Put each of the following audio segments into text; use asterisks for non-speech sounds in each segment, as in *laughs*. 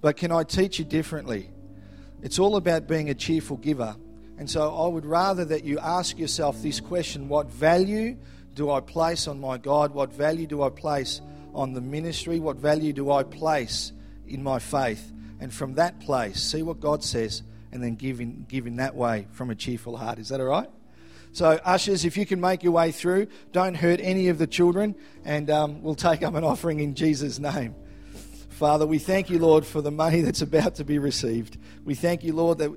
But can I teach you differently? It's all about being a cheerful giver. And so I would rather that you ask yourself this question what value do I place on my God? What value do I place on the ministry? What value do I place in my faith? And from that place, see what God says and then give in, give in that way from a cheerful heart. Is that all right? So, ushers, if you can make your way through, don't hurt any of the children, and um, we'll take up an offering in Jesus' name. Father, we thank you, Lord, for the money that's about to be received. We thank you, Lord, that,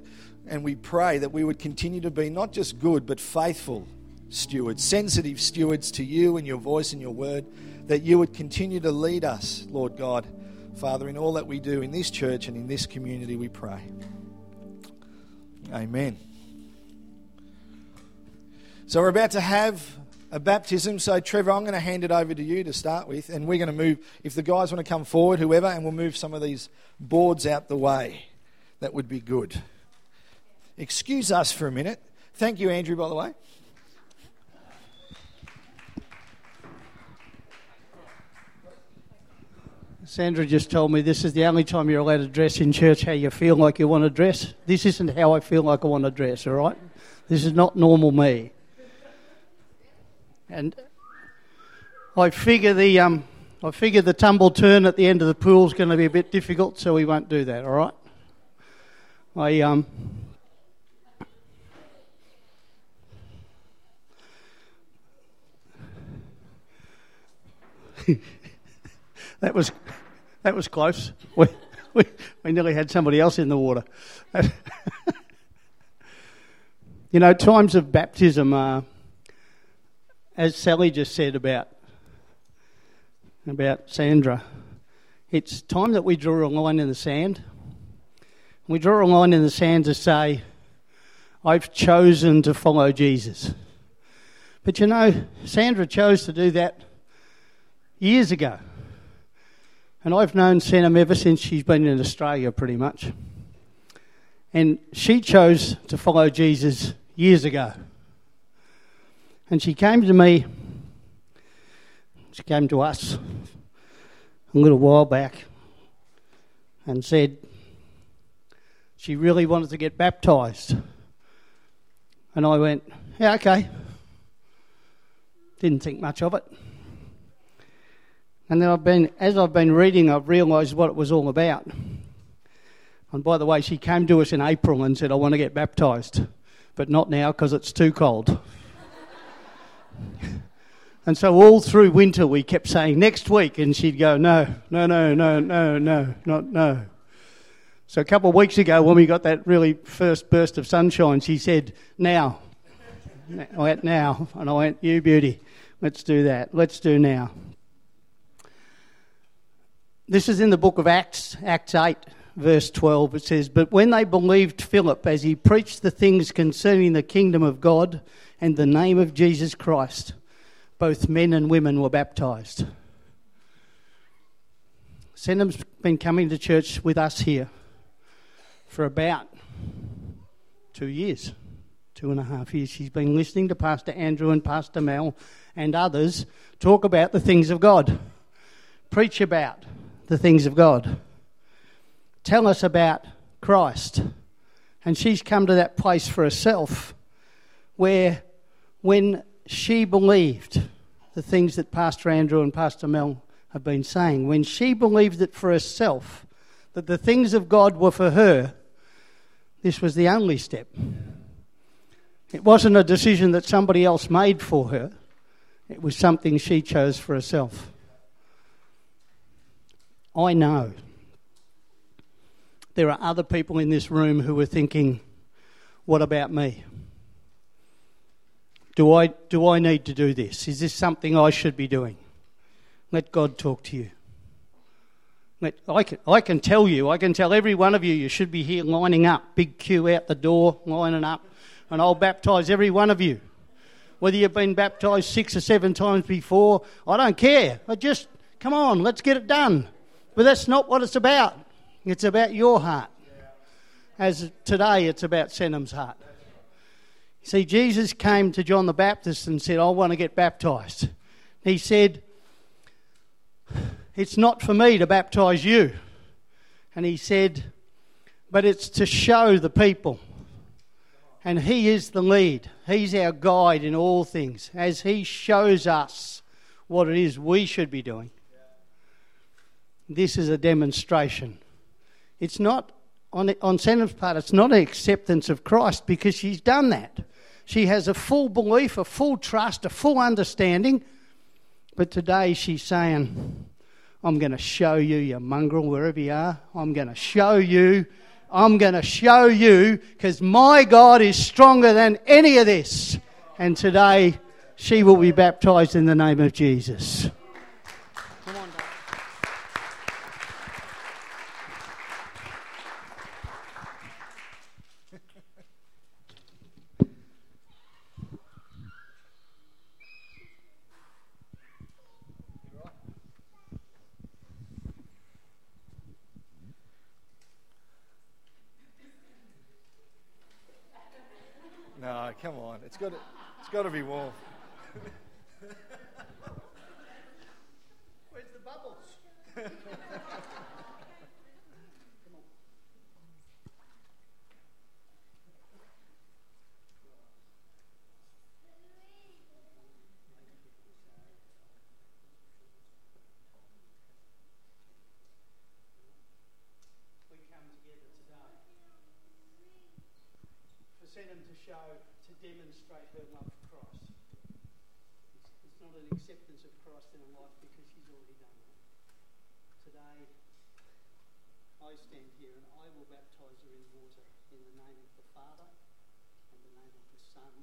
and we pray that we would continue to be not just good, but faithful stewards, sensitive stewards to you and your voice and your word, that you would continue to lead us, Lord God, Father, in all that we do in this church and in this community, we pray. Amen. So we're about to have a baptism. So, Trevor, I'm going to hand it over to you to start with, and we're going to move, if the guys want to come forward, whoever, and we'll move some of these boards out the way. That would be good. Excuse us for a minute. Thank you, Andrew, by the way. Sandra just told me this is the only time you're allowed to dress in church how you feel like you want to dress. This isn't how I feel like I want to dress, all right? This is not normal me. And I figure the um, I figure the tumble turn at the end of the pool is going to be a bit difficult, so we won't do that. All right. I um. *laughs* that was that was close. We, we, we nearly had somebody else in the water. *laughs* you know, times of baptism are as Sally just said about about Sandra, it's time that we draw a line in the sand. We draw a line in the sand to say, I've chosen to follow Jesus. But you know, Sandra chose to do that years ago. And I've known Sam ever since she's been in Australia, pretty much. And she chose to follow Jesus years ago. And she came to me, she came to us a little while back and said she really wanted to get baptized. And I went, yeah, okay. Didn't think much of it. And then I've been, as I've been reading, I've realised what it was all about. And by the way, she came to us in April and said, I want to get baptised, but not now because it's too cold. *laughs* And so all through winter we kept saying next week, and she'd go, no, no, no, no, no, no, not no. So a couple of weeks ago, when we got that really first burst of sunshine, she said, now. *laughs* I went, now. And I went, you beauty, let's do that. Let's do now. This is in the book of Acts, Acts 8, verse 12. It says, But when they believed Philip as he preached the things concerning the kingdom of God and the name of Jesus Christ, both men and women were baptized. Senham's been coming to church with us here for about two years, two and a half years. She's been listening to Pastor Andrew and Pastor Mel and others talk about the things of God, preach about the things of God, tell us about Christ. And she's come to that place for herself where when she believed the things that Pastor Andrew and Pastor Mel have been saying. When she believed it for herself, that the things of God were for her, this was the only step. It wasn't a decision that somebody else made for her, it was something she chose for herself. I know there are other people in this room who are thinking, what about me? Do I, do I need to do this? Is this something I should be doing? Let God talk to you. Let, I, can, I can tell you, I can tell every one of you, you should be here lining up, big queue out the door, lining up, and I'll baptise every one of you. Whether you've been baptised six or seven times before, I don't care. I just, come on, let's get it done. But that's not what it's about. It's about your heart. As today, it's about Senham's heart. See, Jesus came to John the Baptist and said, I want to get baptized. He said, It's not for me to baptize you. And he said, But it's to show the people. And he is the lead. He's our guide in all things as he shows us what it is we should be doing. This is a demonstration. It's not, on, on Sandra's part, it's not an acceptance of Christ because she's done that. She has a full belief, a full trust, a full understanding. But today she's saying, I'm going to show you, you mongrel, wherever you are. I'm going to show you. I'm going to show you because my God is stronger than any of this. And today she will be baptized in the name of Jesus. come on. It's got to, it's got to be warm. *laughs* Where's the bubbles? sent him to show to demonstrate her love for Christ. It's, it's not an acceptance of Christ in her life because she's already done that. Today, I stand here and I will baptize her in water in the name of the Father, and the name of the Son,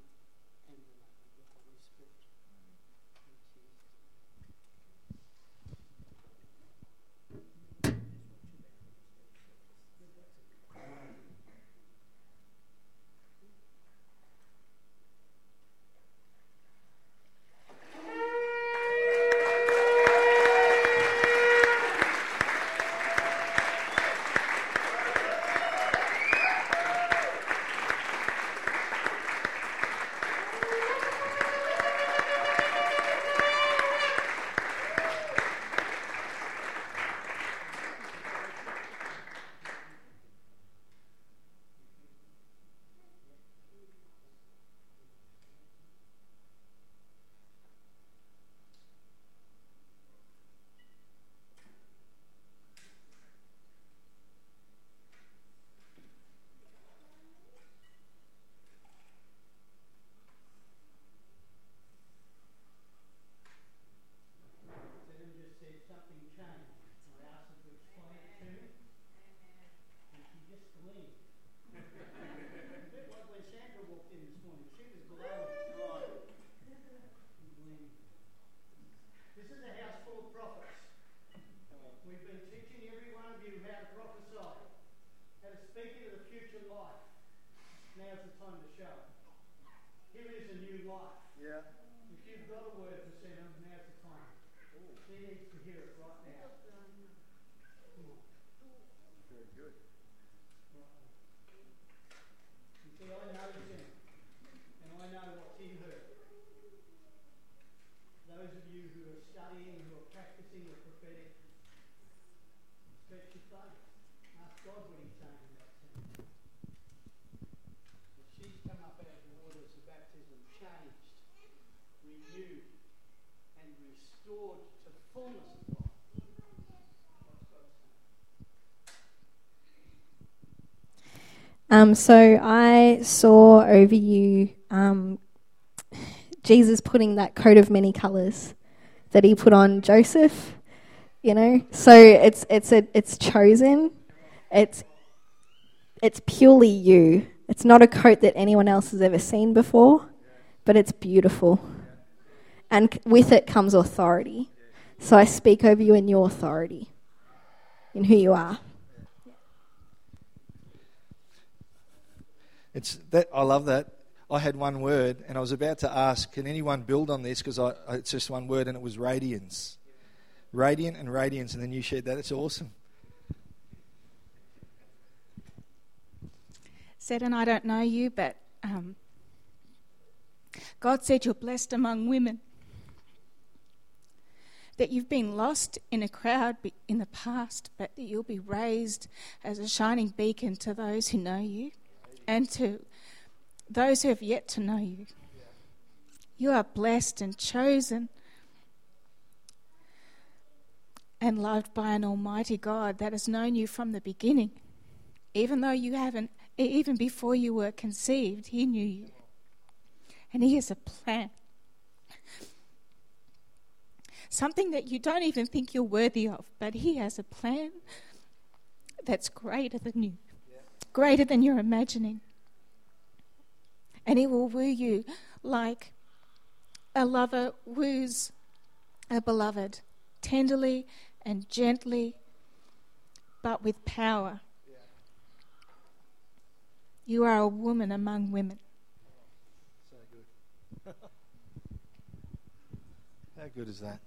Um, so I saw over you um, Jesus putting that coat of many colours that he put on Joseph. You know, so it's it's a, it's chosen. It's it's purely you. It's not a coat that anyone else has ever seen before, but it's beautiful. And with it comes authority. So I speak over you in your authority, in who you are. It's that I love that. I had one word, and I was about to ask, can anyone build on this? Because it's just one word, and it was radiance. Radiant and radiance, and then you shared that. It's awesome. said, and I don't know you, but um, God said you're blessed among women. that you've been lost in a crowd in the past, but that you'll be raised as a shining beacon to those who know you and to those who have yet to know you. You are blessed and chosen and loved by an almighty God that has known you from the beginning. Even though you haven't, even before you were conceived, He knew you. And He has a plan. Something that you don't even think you're worthy of, but He has a plan that's greater than you, greater than you're imagining. And He will woo you like a lover woos a beloved, tenderly and gently, but with power. You are a woman among women. So good. *laughs* How good is that?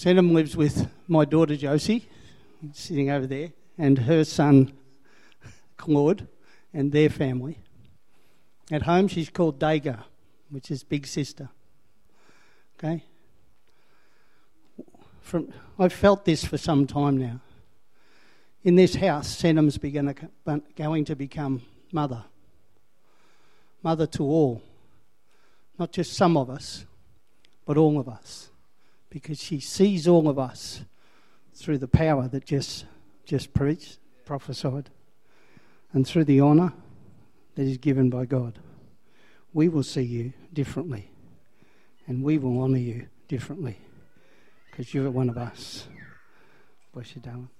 Senham lives with my daughter Josie, sitting over there, and her son Claude, and their family. At home, she's called Daga, which is big sister. Okay? From, I've felt this for some time now. In this house, Senham's going to become mother. Mother to all. Not just some of us, but all of us because she sees all of us through the power that just just preached, prophesied, and through the honour that is given by God. We will see you differently, and we will honour you differently because you're one of us. Bless you, darling.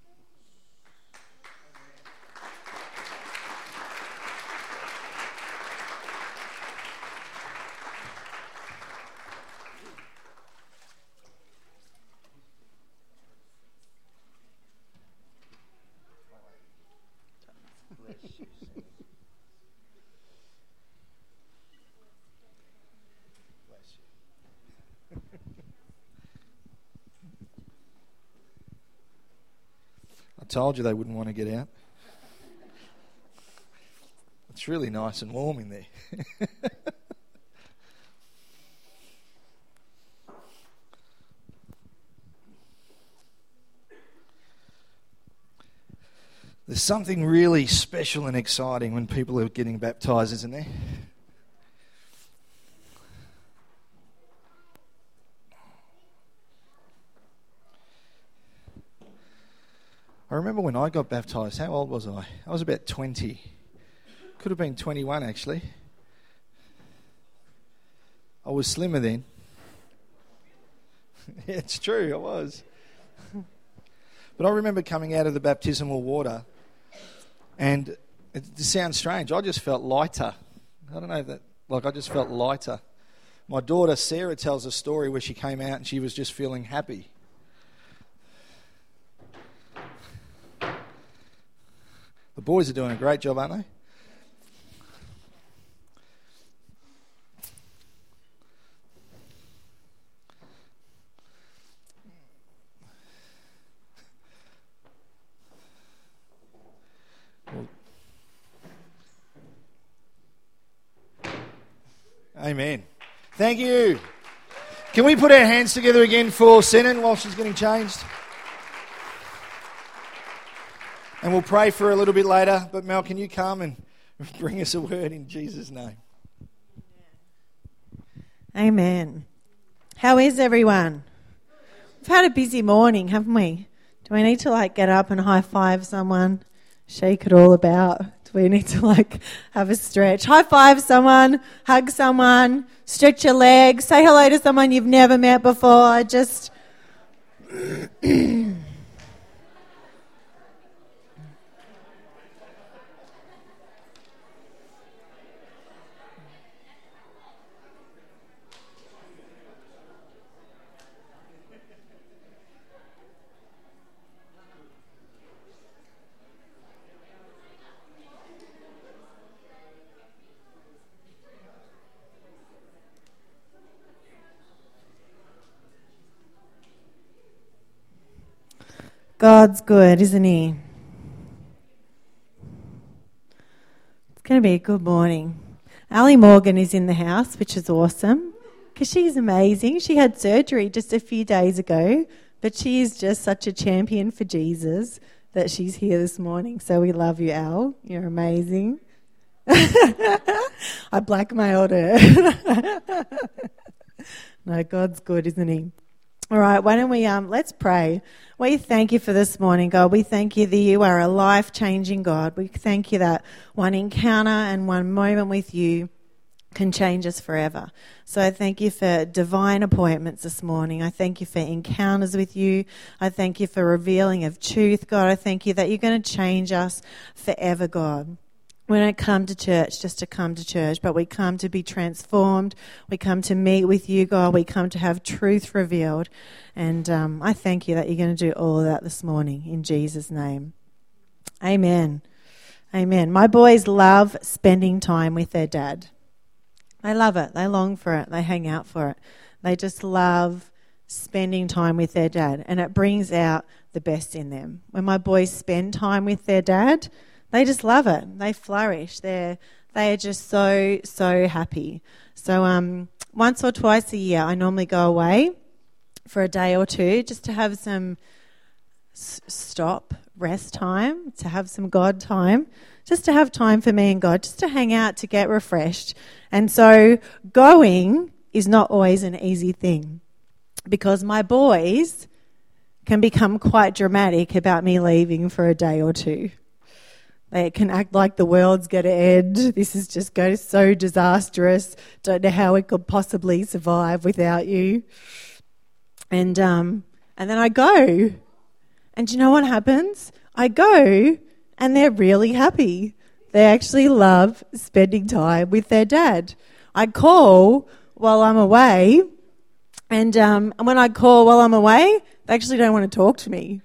Told you they wouldn't want to get out. It's really nice and warm in there. *laughs* There's something really special and exciting when people are getting baptized, isn't there? I remember when I got baptized, how old was I? I was about 20. Could have been 21 actually. I was slimmer then. *laughs* yeah, it's true, I was. *laughs* but I remember coming out of the baptismal water, and it, it sounds strange. I just felt lighter. I don't know that, like, I just felt lighter. My daughter Sarah tells a story where she came out and she was just feeling happy. The boys are doing a great job, aren't they? Amen. Thank you. Can we put our hands together again for Senan while she's getting changed? And we'll pray for a little bit later. But Mel, can you come and bring us a word in Jesus' name? Amen. How is everyone? We've had a busy morning, haven't we? Do we need to like get up and high five someone, shake it all about? Do we need to like have a stretch? High five someone, hug someone, stretch your legs, say hello to someone you've never met before. Just *clears throat* God's good, isn't He? It's going to be a good morning. Ali Morgan is in the house, which is awesome because she's amazing. She had surgery just a few days ago, but she is just such a champion for Jesus that she's here this morning. So we love you, Al. You're amazing. *laughs* I blackmailed her. *laughs* no, God's good, isn't He? All right, why don't we um let's pray. We thank you for this morning, God. We thank you that you are a life-changing God. We thank you that one encounter and one moment with you can change us forever. So I thank you for divine appointments this morning. I thank you for encounters with you. I thank you for revealing of truth, God. I thank you that you're going to change us forever, God. We don't come to church just to come to church, but we come to be transformed. We come to meet with you, God. We come to have truth revealed. And um, I thank you that you're going to do all of that this morning in Jesus' name. Amen. Amen. My boys love spending time with their dad. They love it. They long for it. They hang out for it. They just love spending time with their dad. And it brings out the best in them. When my boys spend time with their dad, they just love it. They flourish. They're they are just so so happy. So um, once or twice a year, I normally go away for a day or two just to have some s- stop rest time, to have some God time, just to have time for me and God, just to hang out, to get refreshed. And so going is not always an easy thing because my boys can become quite dramatic about me leaving for a day or two. They can act like the world's going to end. *laughs* This is just going so disastrous. Don't know how we could possibly survive without you. And um, and then I go, and you know what happens? I go, and they're really happy. They actually love spending time with their dad. I call while I'm away, and, um, and when I call while I'm away, they actually don't want to talk to me.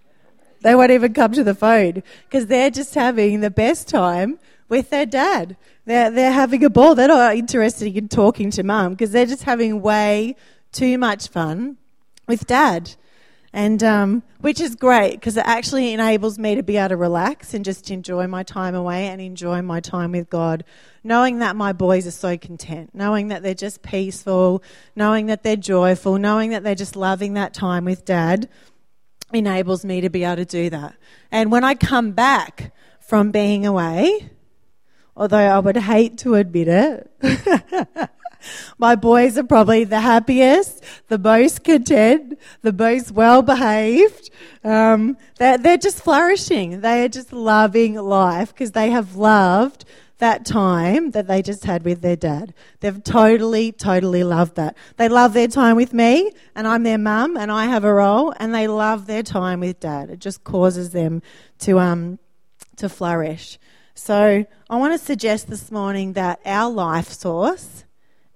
They won't even come to the phone because they're just having the best time with their dad. They're, they're having a ball. They're not interested in talking to mum because they're just having way too much fun with dad. And um, which is great because it actually enables me to be able to relax and just enjoy my time away and enjoy my time with God, knowing that my boys are so content, knowing that they're just peaceful, knowing that they're joyful, knowing that they're just loving that time with dad enables me to be able to do that. And when I come back from being away, although I would hate to admit it, *laughs* my boys are probably the happiest, the most content, the most well behaved. Um, they're, they're just flourishing. They are just loving life because they have loved that time that they just had with their dad. They've totally, totally loved that. They love their time with me, and I'm their mum, and I have a role, and they love their time with dad. It just causes them to um to flourish. So I want to suggest this morning that our life source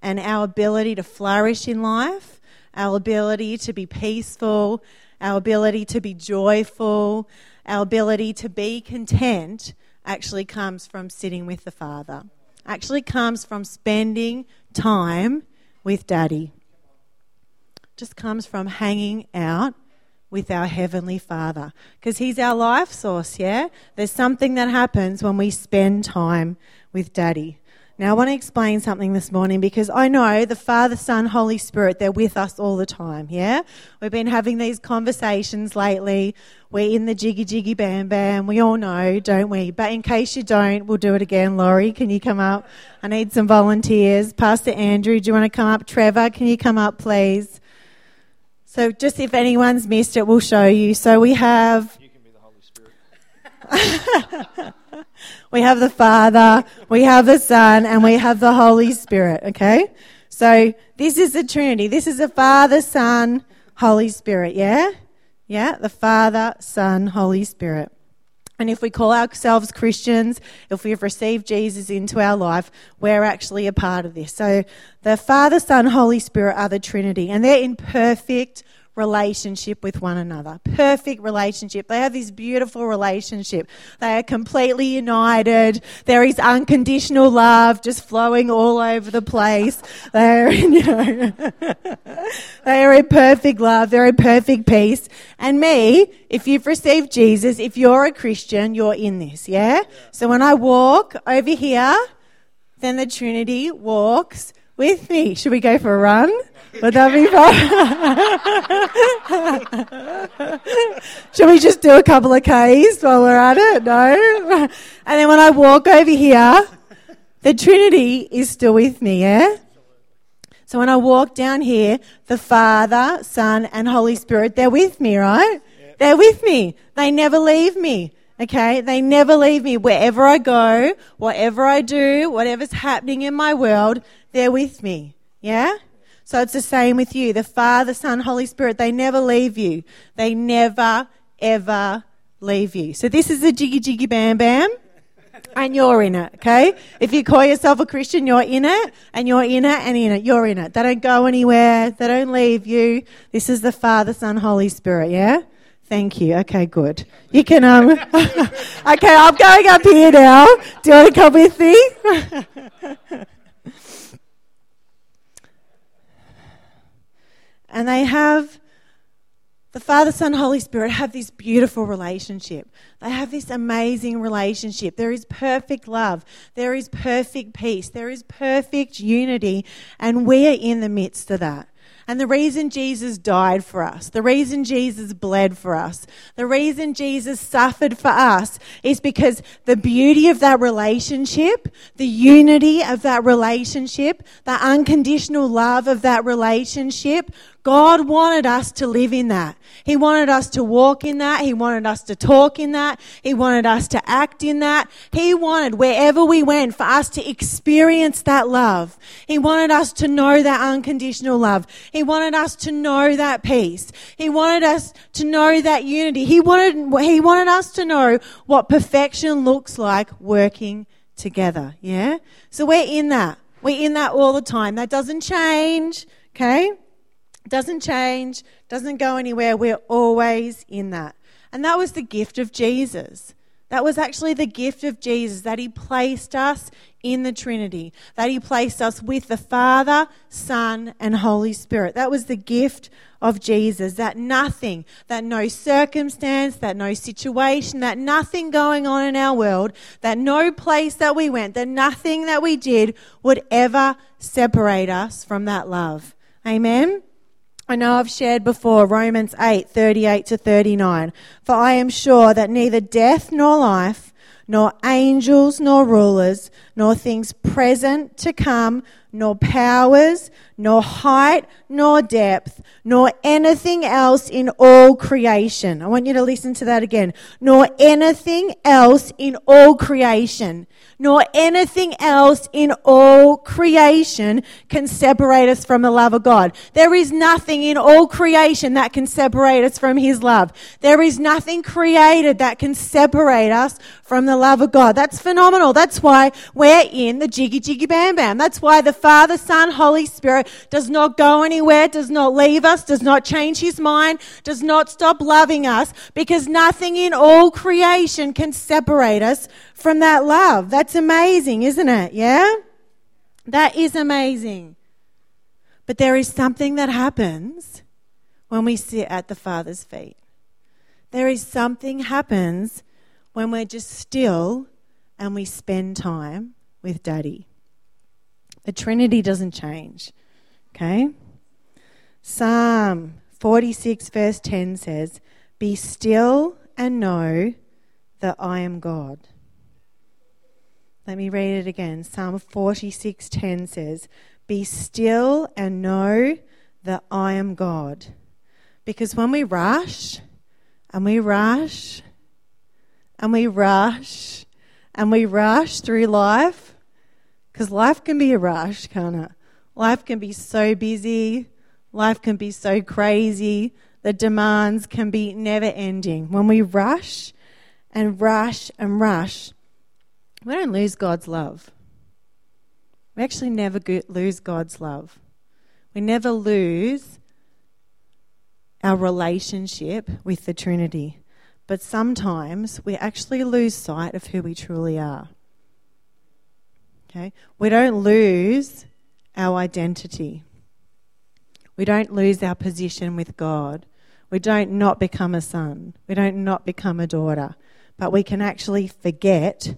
and our ability to flourish in life, our ability to be peaceful, our ability to be joyful, our ability to be content actually comes from sitting with the Father, actually comes from spending time with Daddy. Just comes from hanging out with our Heavenly Father because He's our life source, yeah? There's something that happens when we spend time with Daddy. Now, I want to explain something this morning because I know the Father, Son, Holy Spirit, they're with us all the time, yeah? We've been having these conversations lately. We're in the jiggy jiggy bam bam. We all know, don't we? But in case you don't, we'll do it again. Laurie, can you come up? I need some volunteers. Pastor Andrew, do you want to come up? Trevor, can you come up, please? So, just if anyone's missed it, we'll show you. So, we have. You can be the Holy Spirit. *laughs* we have the Father, we have the Son, and we have the Holy Spirit, okay? So this is the Trinity. This is the Father, Son, Holy Spirit, yeah? Yeah, the Father, Son, Holy Spirit. And if we call ourselves Christians, if we've received Jesus into our life, we're actually a part of this. So the Father, Son, Holy Spirit are the Trinity, and they're in perfect relationship with one another. Perfect relationship. They have this beautiful relationship. They are completely united. There is unconditional love just flowing all over the place. They're, *laughs* you know, *laughs* they are in perfect love. They're in perfect peace. And me, if you've received Jesus, if you're a Christian, you're in this, yeah. So when I walk over here, then the Trinity walks with me. Should we go for a run? Would that be fun? *laughs* Should we just do a couple of Ks while we're at it? No? And then when I walk over here, the Trinity is still with me, yeah? So when I walk down here, the Father, Son, and Holy Spirit, they're with me, right? They're with me. They never leave me. Okay? They never leave me. Wherever I go, whatever I do, whatever's happening in my world, they're with me. Yeah? So it's the same with you. The Father, Son, Holy Spirit, they never leave you. They never, ever leave you. So this is the jiggy jiggy bam bam. And you're in it, okay? If you call yourself a Christian, you're in it, and you're in it, and in it. You're in it. They don't go anywhere. They don't leave you. This is the Father, Son, Holy Spirit, yeah? Thank you. Okay, good. You can, um, *laughs* okay, I'm going up here now. Do you want to come with me? *laughs* And they have, the Father, Son, Holy Spirit have this beautiful relationship. They have this amazing relationship. There is perfect love. There is perfect peace. There is perfect unity. And we are in the midst of that. And the reason Jesus died for us, the reason Jesus bled for us, the reason Jesus suffered for us is because the beauty of that relationship, the unity of that relationship, the unconditional love of that relationship God wanted us to live in that. He wanted us to walk in that. He wanted us to talk in that. He wanted us to act in that. He wanted wherever we went for us to experience that love. He wanted us to know that unconditional love. He wanted us to know that peace. He wanted us to know that unity. He wanted, he wanted us to know what perfection looks like working together. Yeah? So we're in that. We're in that all the time. That doesn't change. Okay? Doesn't change, doesn't go anywhere. We're always in that. And that was the gift of Jesus. That was actually the gift of Jesus that He placed us in the Trinity, that He placed us with the Father, Son, and Holy Spirit. That was the gift of Jesus. That nothing, that no circumstance, that no situation, that nothing going on in our world, that no place that we went, that nothing that we did would ever separate us from that love. Amen? I know I've shared before Romans 8, 38 to 39. For I am sure that neither death nor life, nor angels nor rulers, nor things present to come, nor powers, nor height, nor depth, nor anything else in all creation. I want you to listen to that again. Nor anything else in all creation nor anything else in all creation can separate us from the love of God. There is nothing in all creation that can separate us from His love. There is nothing created that can separate us from the love of God. That's phenomenal. That's why we're in the jiggy jiggy bam bam. That's why the Father, Son, Holy Spirit does not go anywhere, does not leave us, does not change His mind, does not stop loving us because nothing in all creation can separate us from that love. That's amazing, isn't it? Yeah? That is amazing. But there is something that happens when we sit at the Father's feet. There is something happens when we're just still and we spend time with Daddy. The Trinity doesn't change. Okay? Psalm 46, verse 10 says, Be still and know that I am God. Let me read it again. Psalm 46:10 says, "Be still and know that I am God." Because when we rush and we rush and we rush and we rush through life, because life can be a rush, can't it? Life can be so busy, life can be so crazy, the demands can be never ending. When we rush and rush and rush, we don't lose God's love. We actually never lose God's love. We never lose our relationship with the Trinity. But sometimes we actually lose sight of who we truly are. Okay? We don't lose our identity. We don't lose our position with God. We don't not become a son. We don't not become a daughter. But we can actually forget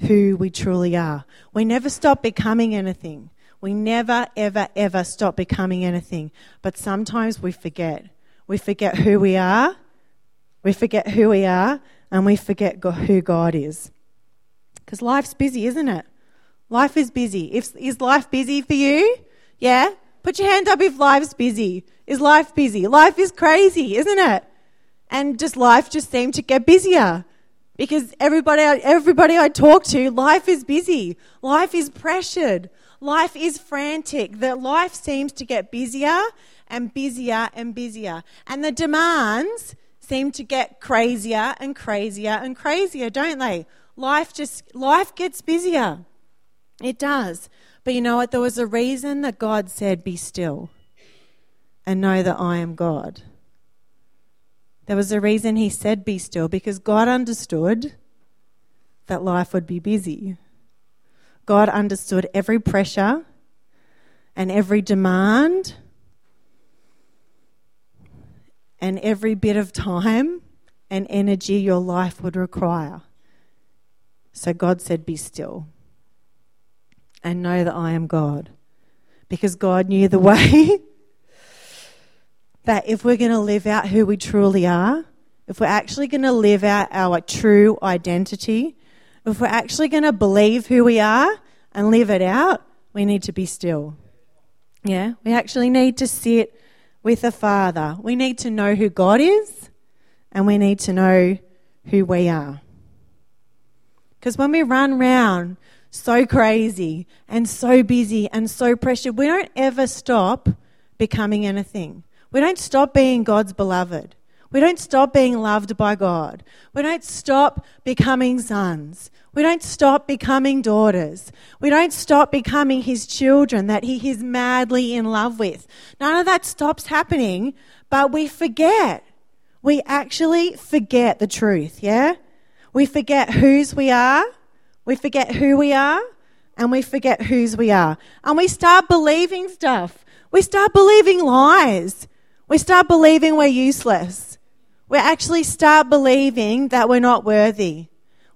who we truly are. We never stop becoming anything. We never, ever, ever stop becoming anything. But sometimes we forget. We forget who we are. We forget who we are. And we forget who God is. Because life's busy, isn't it? Life is busy. If, is life busy for you? Yeah? Put your hand up if life's busy. Is life busy? Life is crazy, isn't it? And just life just seemed to get busier because everybody, everybody I talk to, life is busy. Life is pressured. Life is frantic. That life seems to get busier and busier and busier. And the demands seem to get crazier and crazier and crazier, don't they? Life just, life gets busier. It does. But you know what? There was a reason that God said, Be still and know that I am God. There was a reason He said, Be still, because God understood that life would be busy. God understood every pressure and every demand and every bit of time and energy your life would require. So God said, Be still and know that I am God. Because God knew the *laughs* way that if we're going to live out who we truly are, if we're actually going to live out our true identity, if we're actually going to believe who we are and live it out, we need to be still. Yeah, we actually need to sit with the Father. We need to know who God is and we need to know who we are. Because when we run round so crazy and so busy and so pressured. We don't ever stop becoming anything. We don't stop being God's beloved. We don't stop being loved by God. We don't stop becoming sons. We don't stop becoming daughters. We don't stop becoming his children that he is madly in love with. None of that stops happening, but we forget. We actually forget the truth, yeah? We forget whose we are we forget who we are and we forget whose we are. And we start believing stuff. We start believing lies. We start believing we're useless. We actually start believing that we're not worthy.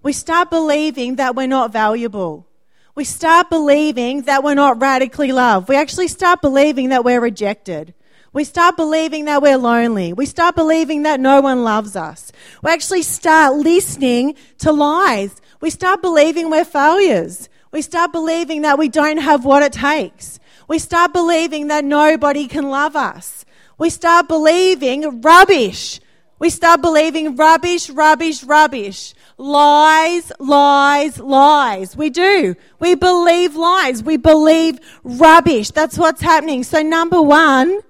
We start believing that we're not valuable. We start believing that we're not radically loved. We actually start believing that we're rejected. We start believing that we're lonely. We start believing that no one loves us. We actually start listening to lies. We start believing we're failures. We start believing that we don't have what it takes. We start believing that nobody can love us. We start believing rubbish. We start believing rubbish, rubbish, rubbish. Lies, lies, lies. We do. We believe lies. We believe rubbish. That's what's happening. So, number one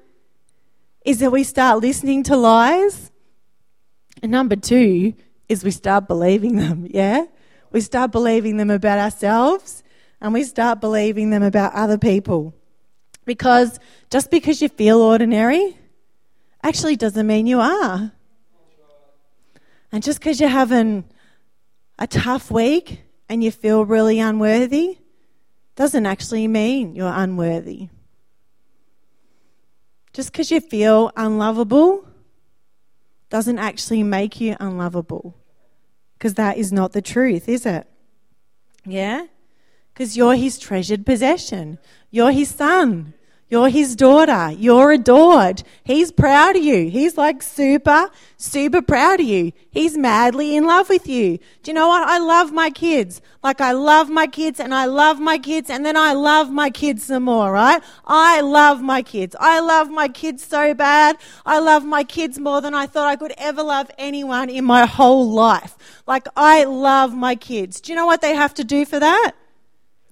is that we start listening to lies. And number two is we start believing them. Yeah? We start believing them about ourselves and we start believing them about other people. Because just because you feel ordinary actually doesn't mean you are. And just because you're having a tough week and you feel really unworthy doesn't actually mean you're unworthy. Just because you feel unlovable doesn't actually make you unlovable. Because that is not the truth, is it? Yeah? Because you're his treasured possession. You're his son. You're his daughter. You're adored. He's proud of you. He's like super, super proud of you. He's madly in love with you. Do you know what? I love my kids. Like I love my kids and I love my kids and then I love my kids some more, right? I love my kids. I love my kids so bad. I love my kids more than I thought I could ever love anyone in my whole life. Like I love my kids. Do you know what they have to do for that?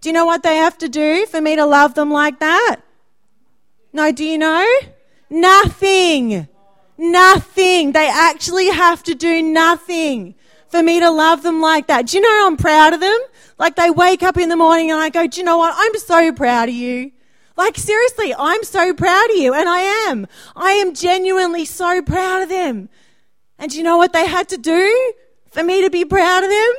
Do you know what they have to do for me to love them like that? No, do you know? Nothing. Nothing. They actually have to do nothing for me to love them like that. Do you know I'm proud of them? Like they wake up in the morning and I go, do you know what? I'm so proud of you. Like, seriously, I'm so proud of you, and I am. I am genuinely so proud of them. And do you know what they had to do for me to be proud of them?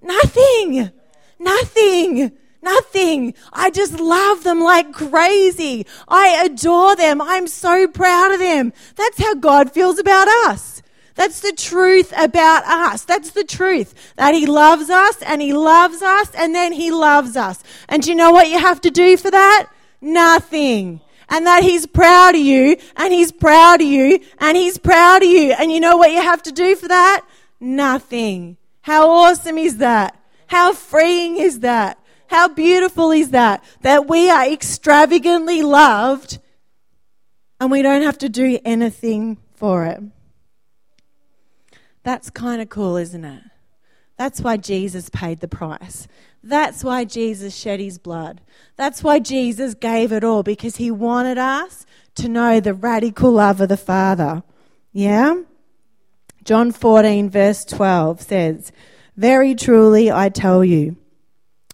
Nothing. Nothing. Nothing. I just love them like crazy. I adore them. I'm so proud of them. That's how God feels about us. That's the truth about us. That's the truth. That He loves us and He loves us and then He loves us. And do you know what you have to do for that? Nothing. And that He's proud of you and He's proud of you and He's proud of you. And you know what you have to do for that? Nothing. How awesome is that? How freeing is that? How beautiful is that? That we are extravagantly loved and we don't have to do anything for it. That's kind of cool, isn't it? That's why Jesus paid the price. That's why Jesus shed his blood. That's why Jesus gave it all because he wanted us to know the radical love of the Father. Yeah? John 14, verse 12 says, Very truly I tell you,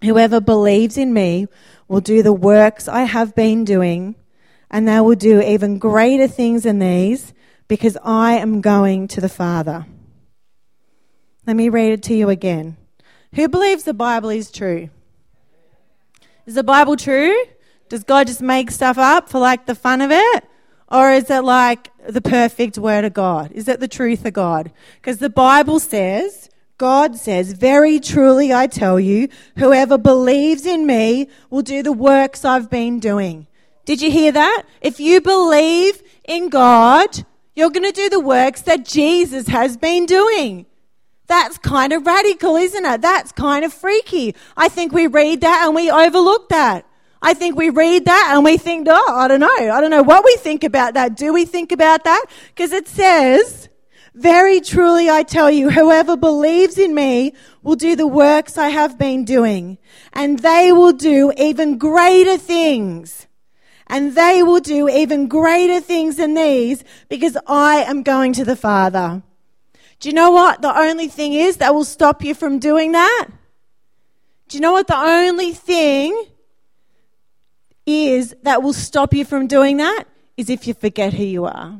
Whoever believes in me will do the works I have been doing, and they will do even greater things than these because I am going to the Father. Let me read it to you again. Who believes the Bible is true? Is the Bible true? Does God just make stuff up for like the fun of it? Or is it like the perfect word of God? Is it the truth of God? Because the Bible says God says, Very truly I tell you, whoever believes in me will do the works I've been doing. Did you hear that? If you believe in God, you're going to do the works that Jesus has been doing. That's kind of radical, isn't it? That's kind of freaky. I think we read that and we overlook that. I think we read that and we think, oh, I don't know. I don't know what we think about that. Do we think about that? Because it says, very truly I tell you, whoever believes in me will do the works I have been doing, and they will do even greater things. And they will do even greater things than these because I am going to the Father. Do you know what the only thing is that will stop you from doing that? Do you know what the only thing is that will stop you from doing that? Is if you forget who you are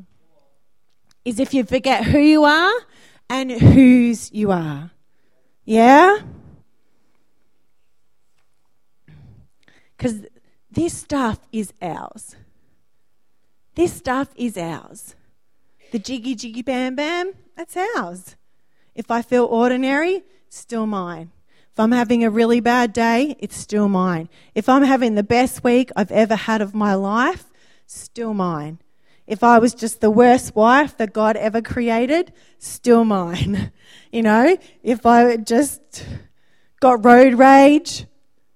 is if you forget who you are and whose you are. Yeah? Because this stuff is ours. This stuff is ours. The jiggy jiggy bam bam, that's ours. If I feel ordinary, it's still mine. If I'm having a really bad day, it's still mine. If I'm having the best week I've ever had of my life, still mine. If I was just the worst wife that God ever created, still mine. *laughs* You know, if I just got road rage,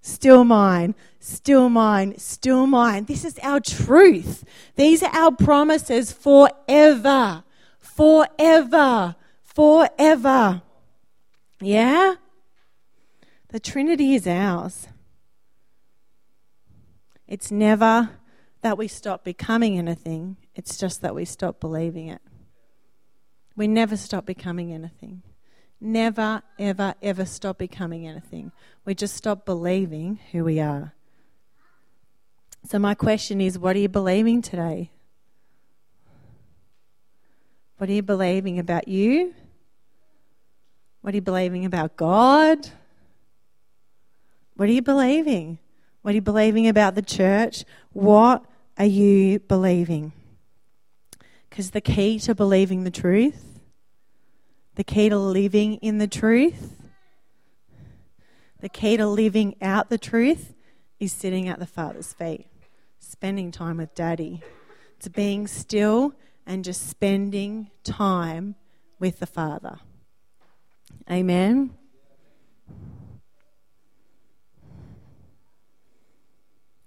still mine, still mine, still mine. This is our truth. These are our promises forever, forever, forever. Yeah? The Trinity is ours. It's never that we stop becoming anything, it's just that we stop believing it. We never stop becoming anything. Never, ever, ever stop becoming anything. We just stop believing who we are. So, my question is what are you believing today? What are you believing about you? What are you believing about God? What are you believing? What are you believing about the church? What are you believing? Because the key to believing the truth, the key to living in the truth, the key to living out the truth is sitting at the Father's feet, spending time with Daddy. It's being still and just spending time with the Father. Amen.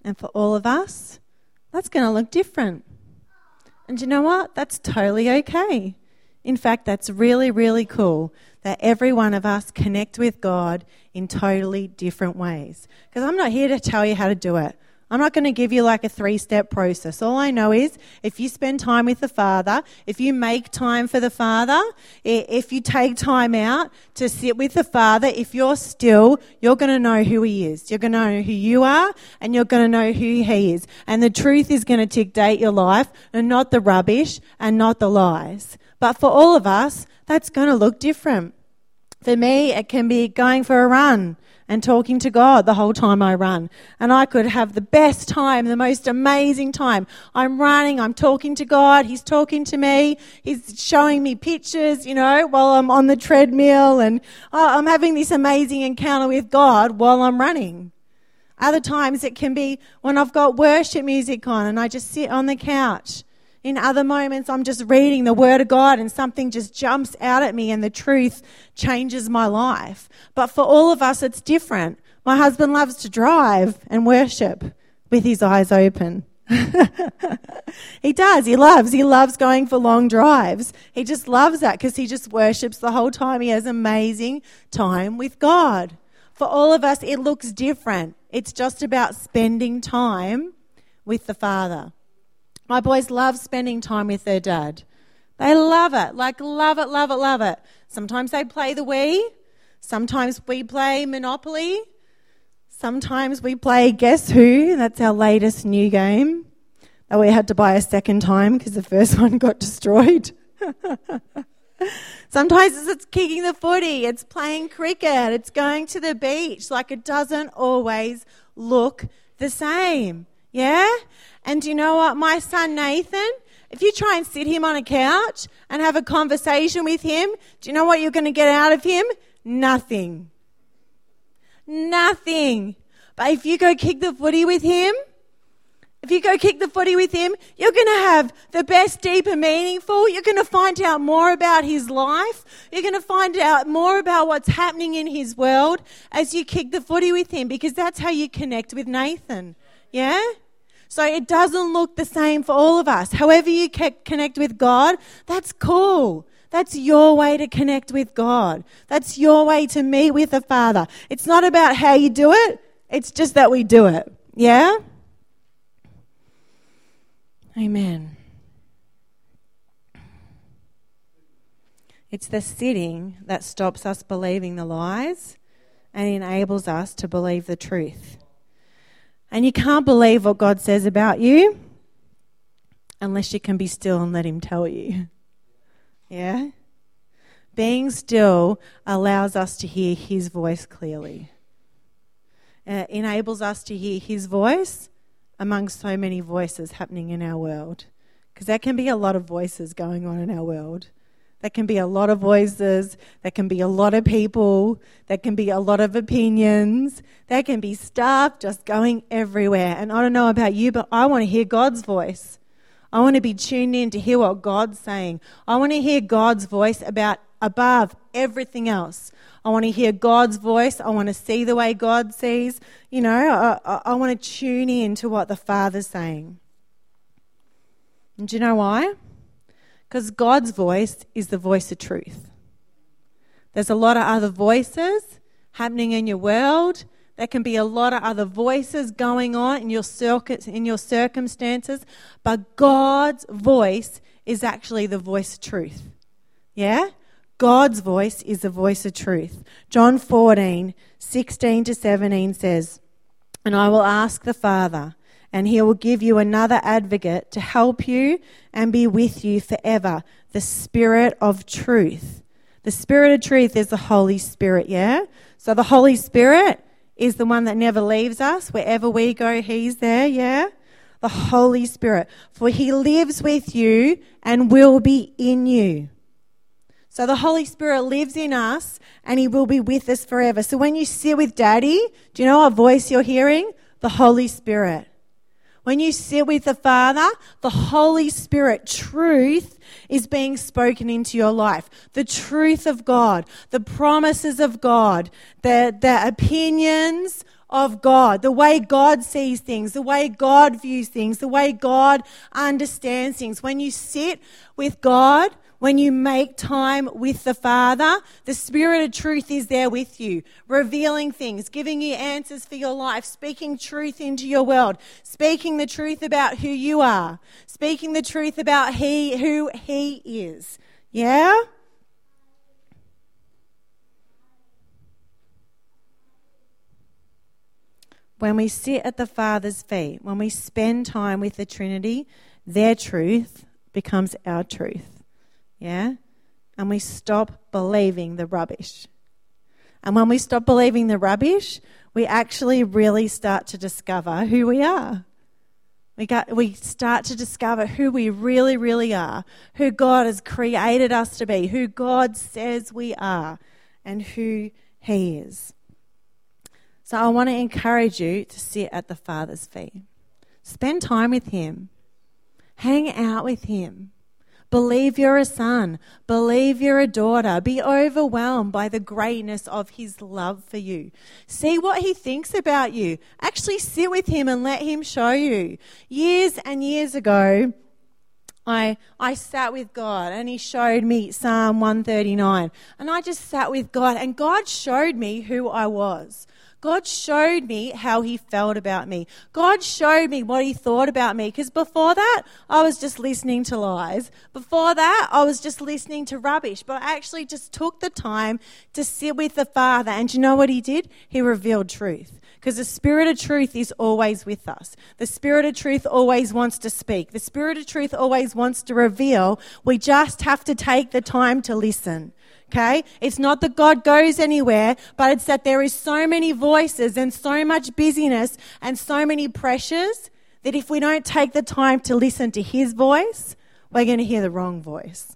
And for all of us, that's going to look different. And you know what? That's totally okay. In fact, that's really, really cool that every one of us connect with God in totally different ways. Because I'm not here to tell you how to do it. I'm not going to give you like a three step process. All I know is if you spend time with the Father, if you make time for the Father, if you take time out to sit with the Father, if you're still, you're going to know who He is. You're going to know who you are and you're going to know who He is. And the truth is going to dictate your life and not the rubbish and not the lies. But for all of us, that's going to look different. For me, it can be going for a run and talking to God the whole time I run. And I could have the best time, the most amazing time. I'm running, I'm talking to God, He's talking to me, He's showing me pictures, you know, while I'm on the treadmill, and uh, I'm having this amazing encounter with God while I'm running. Other times it can be when I've got worship music on and I just sit on the couch in other moments, I'm just reading the Word of God and something just jumps out at me and the truth changes my life. But for all of us, it's different. My husband loves to drive and worship with his eyes open. *laughs* he does. He loves. He loves going for long drives. He just loves that because he just worships the whole time. He has amazing time with God. For all of us, it looks different. It's just about spending time with the Father. My boys love spending time with their dad. They love it, like love it, love it, love it. Sometimes they play the Wii. Sometimes we play Monopoly. Sometimes we play Guess Who. That's our latest new game that we had to buy a second time because the first *laughs* one got destroyed. *laughs* Sometimes it's kicking the footy, it's playing cricket, it's going to the beach. Like it doesn't always look the same. Yeah? And do you know what? My son Nathan, if you try and sit him on a couch and have a conversation with him, do you know what you're going to get out of him? Nothing. Nothing. But if you go kick the footy with him, if you go kick the footy with him, you're going to have the best, deeper, meaningful. You're going to find out more about his life. You're going to find out more about what's happening in his world as you kick the footy with him because that's how you connect with Nathan. Yeah? So it doesn't look the same for all of us. However, you connect with God, that's cool. That's your way to connect with God. That's your way to meet with the Father. It's not about how you do it, it's just that we do it. Yeah? Amen. It's the sitting that stops us believing the lies and enables us to believe the truth. And you can't believe what God says about you unless you can be still and let Him tell you. Yeah? Being still allows us to hear His voice clearly. It enables us to hear His voice among so many voices happening in our world. Because there can be a lot of voices going on in our world. There can be a lot of voices. There can be a lot of people. There can be a lot of opinions. There can be stuff just going everywhere. And I don't know about you, but I want to hear God's voice. I want to be tuned in to hear what God's saying. I want to hear God's voice about above everything else. I want to hear God's voice. I want to see the way God sees. You know, I, I, I want to tune in to what the Father's saying. And do you know why? Because God's voice is the voice of truth. There's a lot of other voices happening in your world. There can be a lot of other voices going on in your, circuits, in your circumstances, but God's voice is actually the voice of truth. Yeah? God's voice is the voice of truth. John 14, 16 to 17 says, And I will ask the Father, and he will give you another advocate to help you and be with you forever the Spirit of truth. The Spirit of truth is the Holy Spirit, yeah? So the Holy Spirit is the one that never leaves us. Wherever we go, He's there, yeah? The Holy Spirit. For He lives with you and will be in you. So the Holy Spirit lives in us and He will be with us forever. So when you sit with Daddy, do you know what voice you're hearing? The Holy Spirit. When you sit with the Father, the Holy Spirit, truth is being spoken into your life. The truth of God, the promises of God, the, the opinions of God, the way God sees things, the way God views things, the way God understands things. When you sit with God, When you make time with the Father, the Spirit of truth is there with you, revealing things, giving you answers for your life, speaking truth into your world, speaking the truth about who you are, speaking the truth about he, who He is. Yeah? When we sit at the Father's feet, when we spend time with the Trinity, their truth becomes our truth. Yeah? And we stop believing the rubbish. And when we stop believing the rubbish, we actually really start to discover who we are. We, got, we start to discover who we really, really are, who God has created us to be, who God says we are, and who He is. So I want to encourage you to sit at the Father's feet. Spend time with Him. Hang out with Him. Believe you're a son. Believe you're a daughter. Be overwhelmed by the greatness of His love for you. See what He thinks about you. Actually sit with Him and let Him show you. Years and years ago, I, I sat with God and He showed me Psalm 139. And I just sat with God and God showed me who I was. God showed me how he felt about me. God showed me what he thought about me. Because before that, I was just listening to lies. Before that, I was just listening to rubbish. But I actually just took the time to sit with the Father. And you know what he did? He revealed truth. Because the Spirit of truth is always with us. The Spirit of truth always wants to speak. The Spirit of truth always wants to reveal. We just have to take the time to listen. Okay? It's not that God goes anywhere, but it's that there is so many voices and so much busyness and so many pressures that if we don't take the time to listen to His voice, we're going to hear the wrong voice.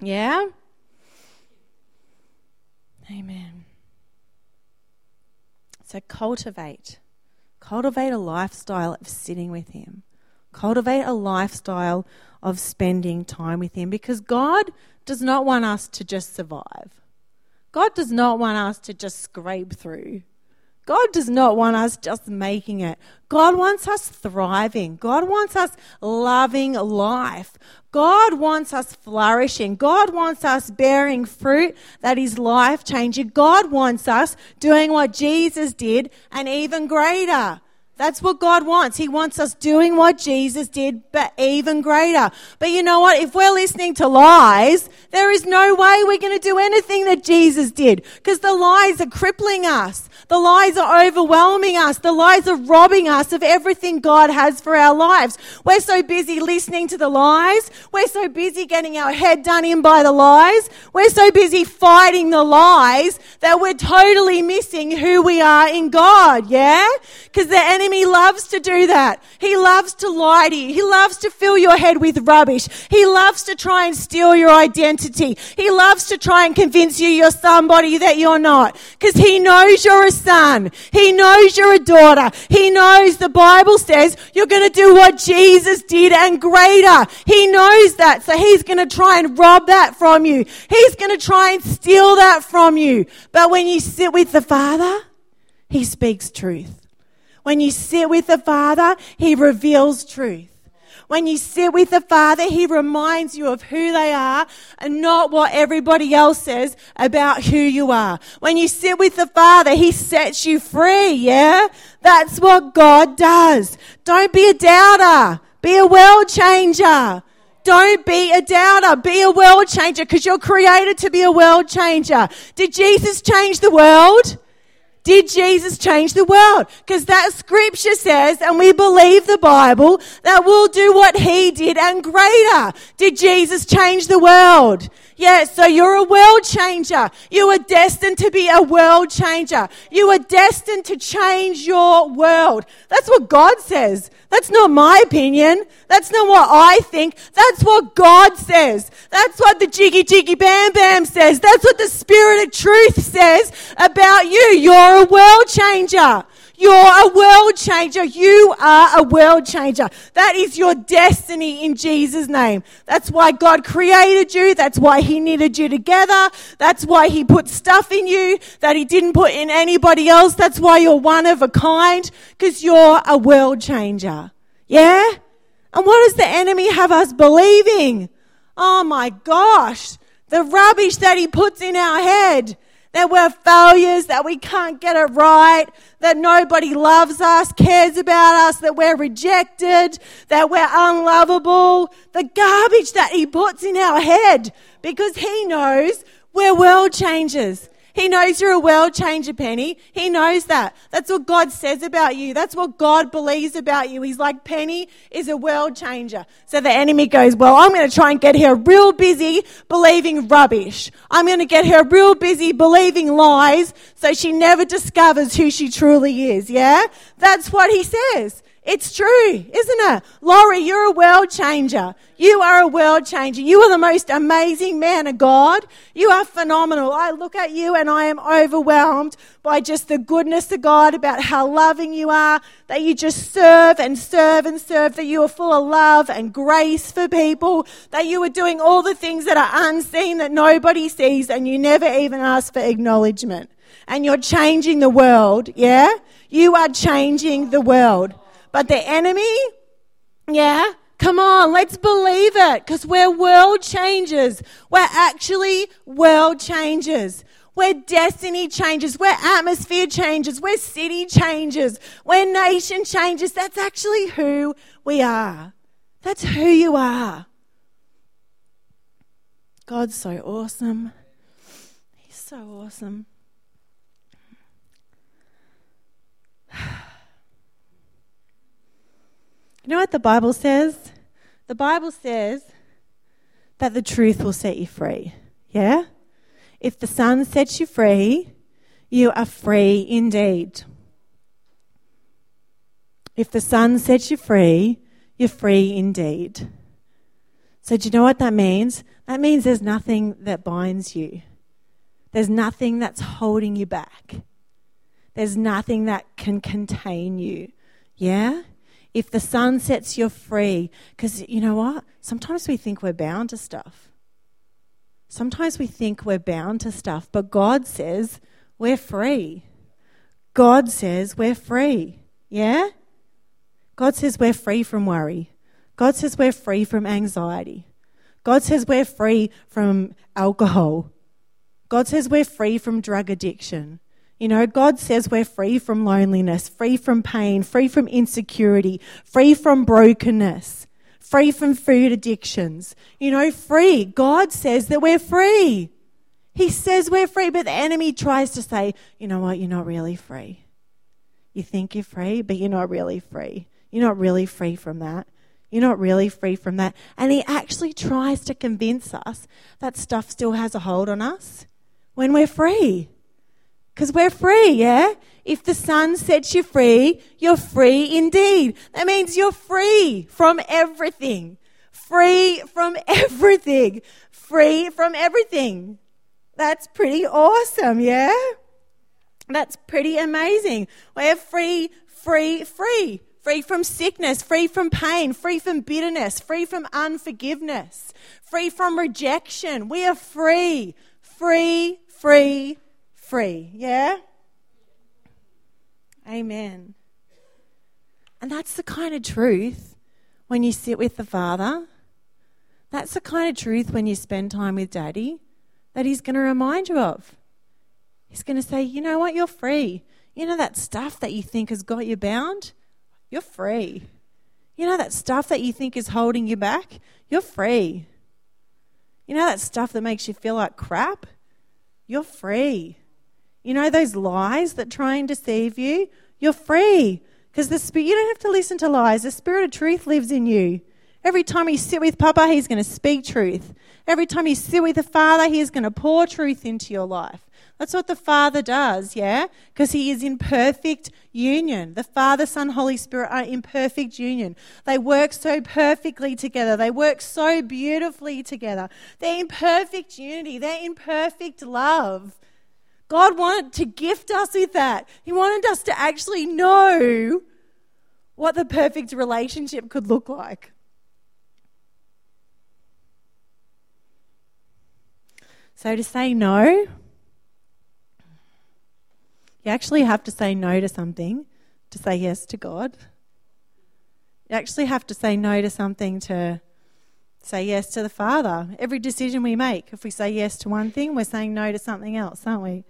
Yeah? Amen. So cultivate. Cultivate a lifestyle of sitting with Him. Cultivate a lifestyle of spending time with Him because God does not want us to just survive. God does not want us to just scrape through. God does not want us just making it. God wants us thriving. God wants us loving life. God wants us flourishing. God wants us bearing fruit that is life changing. God wants us doing what Jesus did and even greater. That's what God wants. He wants us doing what Jesus did, but even greater. But you know what? If we're listening to lies, there is no way we're going to do anything that Jesus did because the lies are crippling us. The lies are overwhelming us. The lies are robbing us of everything God has for our lives. We're so busy listening to the lies. We're so busy getting our head done in by the lies. We're so busy fighting the lies that we're totally missing who we are in God. Yeah? Because the enemy enemy loves to do that. He loves to lie to you. He loves to fill your head with rubbish. He loves to try and steal your identity. He loves to try and convince you you're somebody that you're not. Because he knows you're a son. He knows you're a daughter. He knows the Bible says you're going to do what Jesus did and greater. He knows that. So he's going to try and rob that from you. He's going to try and steal that from you. But when you sit with the Father, he speaks truth. When you sit with the Father, He reveals truth. When you sit with the Father, He reminds you of who they are and not what everybody else says about who you are. When you sit with the Father, He sets you free, yeah? That's what God does. Don't be a doubter. Be a world changer. Don't be a doubter. Be a world changer because you're created to be a world changer. Did Jesus change the world? Did Jesus change the world? Because that scripture says, and we believe the Bible, that we'll do what he did and greater. Did Jesus change the world? Yes, so you're a world changer. You are destined to be a world changer. You are destined to change your world. That's what God says. That's not my opinion. That's not what I think. That's what God says. That's what the jiggy jiggy bam bam says. That's what the spirit of truth says about you. You're a world changer. You're a world changer. You are a world changer. That is your destiny in Jesus' name. That's why God created you. That's why He knitted you together. That's why He put stuff in you that He didn't put in anybody else. That's why you're one of a kind because you're a world changer. Yeah? And what does the enemy have us believing? Oh my gosh, the rubbish that he puts in our head that we're failures, that we can't get it right, that nobody loves us, cares about us, that we're rejected, that we're unlovable. The garbage that he puts in our head because he knows we're world changers. He knows you're a world changer, Penny. He knows that. That's what God says about you. That's what God believes about you. He's like, Penny is a world changer. So the enemy goes, Well, I'm going to try and get her real busy believing rubbish. I'm going to get her real busy believing lies so she never discovers who she truly is. Yeah? That's what he says. It's true, isn't it? Laurie, you're a world changer. You are a world changer. You are the most amazing man of God. You are phenomenal. I look at you and I am overwhelmed by just the goodness of God about how loving you are, that you just serve and serve and serve, that you are full of love and grace for people, that you are doing all the things that are unseen that nobody sees and you never even ask for acknowledgement. And you're changing the world, yeah? You are changing the world. But the enemy, yeah, come on, let's believe it because we're world changers. We're actually world changers. We're destiny changers. We're atmosphere changers. We're city changers. We're nation changers. That's actually who we are. That's who you are. God's so awesome. He's so awesome. *sighs* *sighs* You know what the Bible says? The Bible says that the truth will set you free. Yeah? If the Son sets you free, you are free indeed. If the Son sets you free, you're free indeed. So, do you know what that means? That means there's nothing that binds you, there's nothing that's holding you back, there's nothing that can contain you. Yeah? If the Son sets you free, because you know what? Sometimes we think we're bound to stuff. Sometimes we think we're bound to stuff, but God says we're free. God says we're free. Yeah? God says we're free from worry. God says we're free from anxiety. God says we're free from alcohol. God says we're free from drug addiction. You know, God says we're free from loneliness, free from pain, free from insecurity, free from brokenness, free from food addictions. You know, free. God says that we're free. He says we're free, but the enemy tries to say, you know what, you're not really free. You think you're free, but you're not really free. You're not really free from that. You're not really free from that. And he actually tries to convince us that stuff still has a hold on us when we're free. Because we're free, yeah? If the Son sets you free, you're free indeed. That means you're free from everything. Free from *laughs* everything. Free from everything. That's pretty awesome, yeah? That's pretty amazing. We're free, free, free. Free from sickness, free from pain, free from bitterness, free from unforgiveness, free from rejection. We are free, free, free, free. Yeah? Amen. And that's the kind of truth when you sit with the Father. That's the kind of truth when you spend time with Daddy that He's going to remind you of. He's going to say, you know what, you're free. You know that stuff that you think has got you bound? You're free. You know that stuff that you think is holding you back? You're free. You know that stuff that makes you feel like crap? You're free. You know those lies that try and deceive you? You're free. Because the spirit you don't have to listen to lies. The spirit of truth lives in you. Every time you sit with Papa, he's going to speak truth. Every time you sit with the Father, he is going to pour truth into your life. That's what the Father does, yeah? Because he is in perfect union. The Father, Son, Holy Spirit are in perfect union. They work so perfectly together. They work so beautifully together. They're in perfect unity. They're in perfect love. God wanted to gift us with that. He wanted us to actually know what the perfect relationship could look like. So, to say no, you actually have to say no to something to say yes to God. You actually have to say no to something to say yes to the Father. Every decision we make, if we say yes to one thing, we're saying no to something else, aren't we?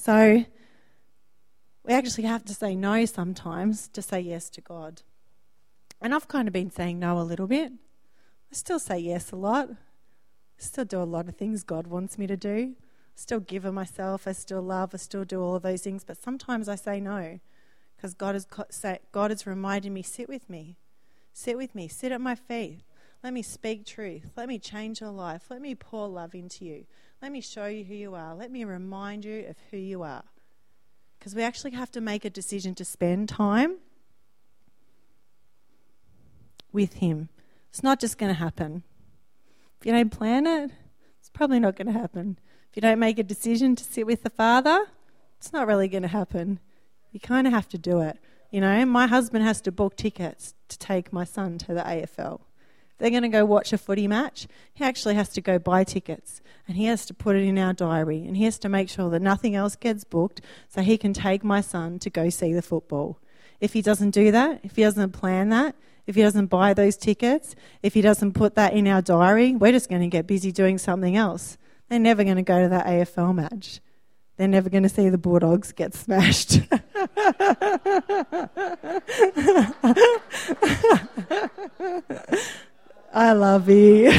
So we actually have to say no sometimes to say yes to God. And I've kind of been saying no a little bit. I still say yes a lot. I still do a lot of things God wants me to do. I still give of myself. I still love. I still do all of those things. But sometimes I say no because God has, God has reminded me sit with me. Sit with me. Sit at my feet. Let me speak truth. Let me change your life. Let me pour love into you. Let me show you who you are. Let me remind you of who you are. Because we actually have to make a decision to spend time with Him. It's not just going to happen. If you don't plan it, it's probably not going to happen. If you don't make a decision to sit with the Father, it's not really going to happen. You kind of have to do it. You know, my husband has to book tickets to take my son to the AFL they're going to go watch a footy match, he actually has to go buy tickets and he has to put it in our diary and he has to make sure that nothing else gets booked so he can take my son to go see the football. If he doesn't do that, if he doesn't plan that, if he doesn't buy those tickets, if he doesn't put that in our diary, we're just going to get busy doing something else. They're never going to go to that AFL match. They're never going to see the Bulldogs get smashed. *laughs* I love you.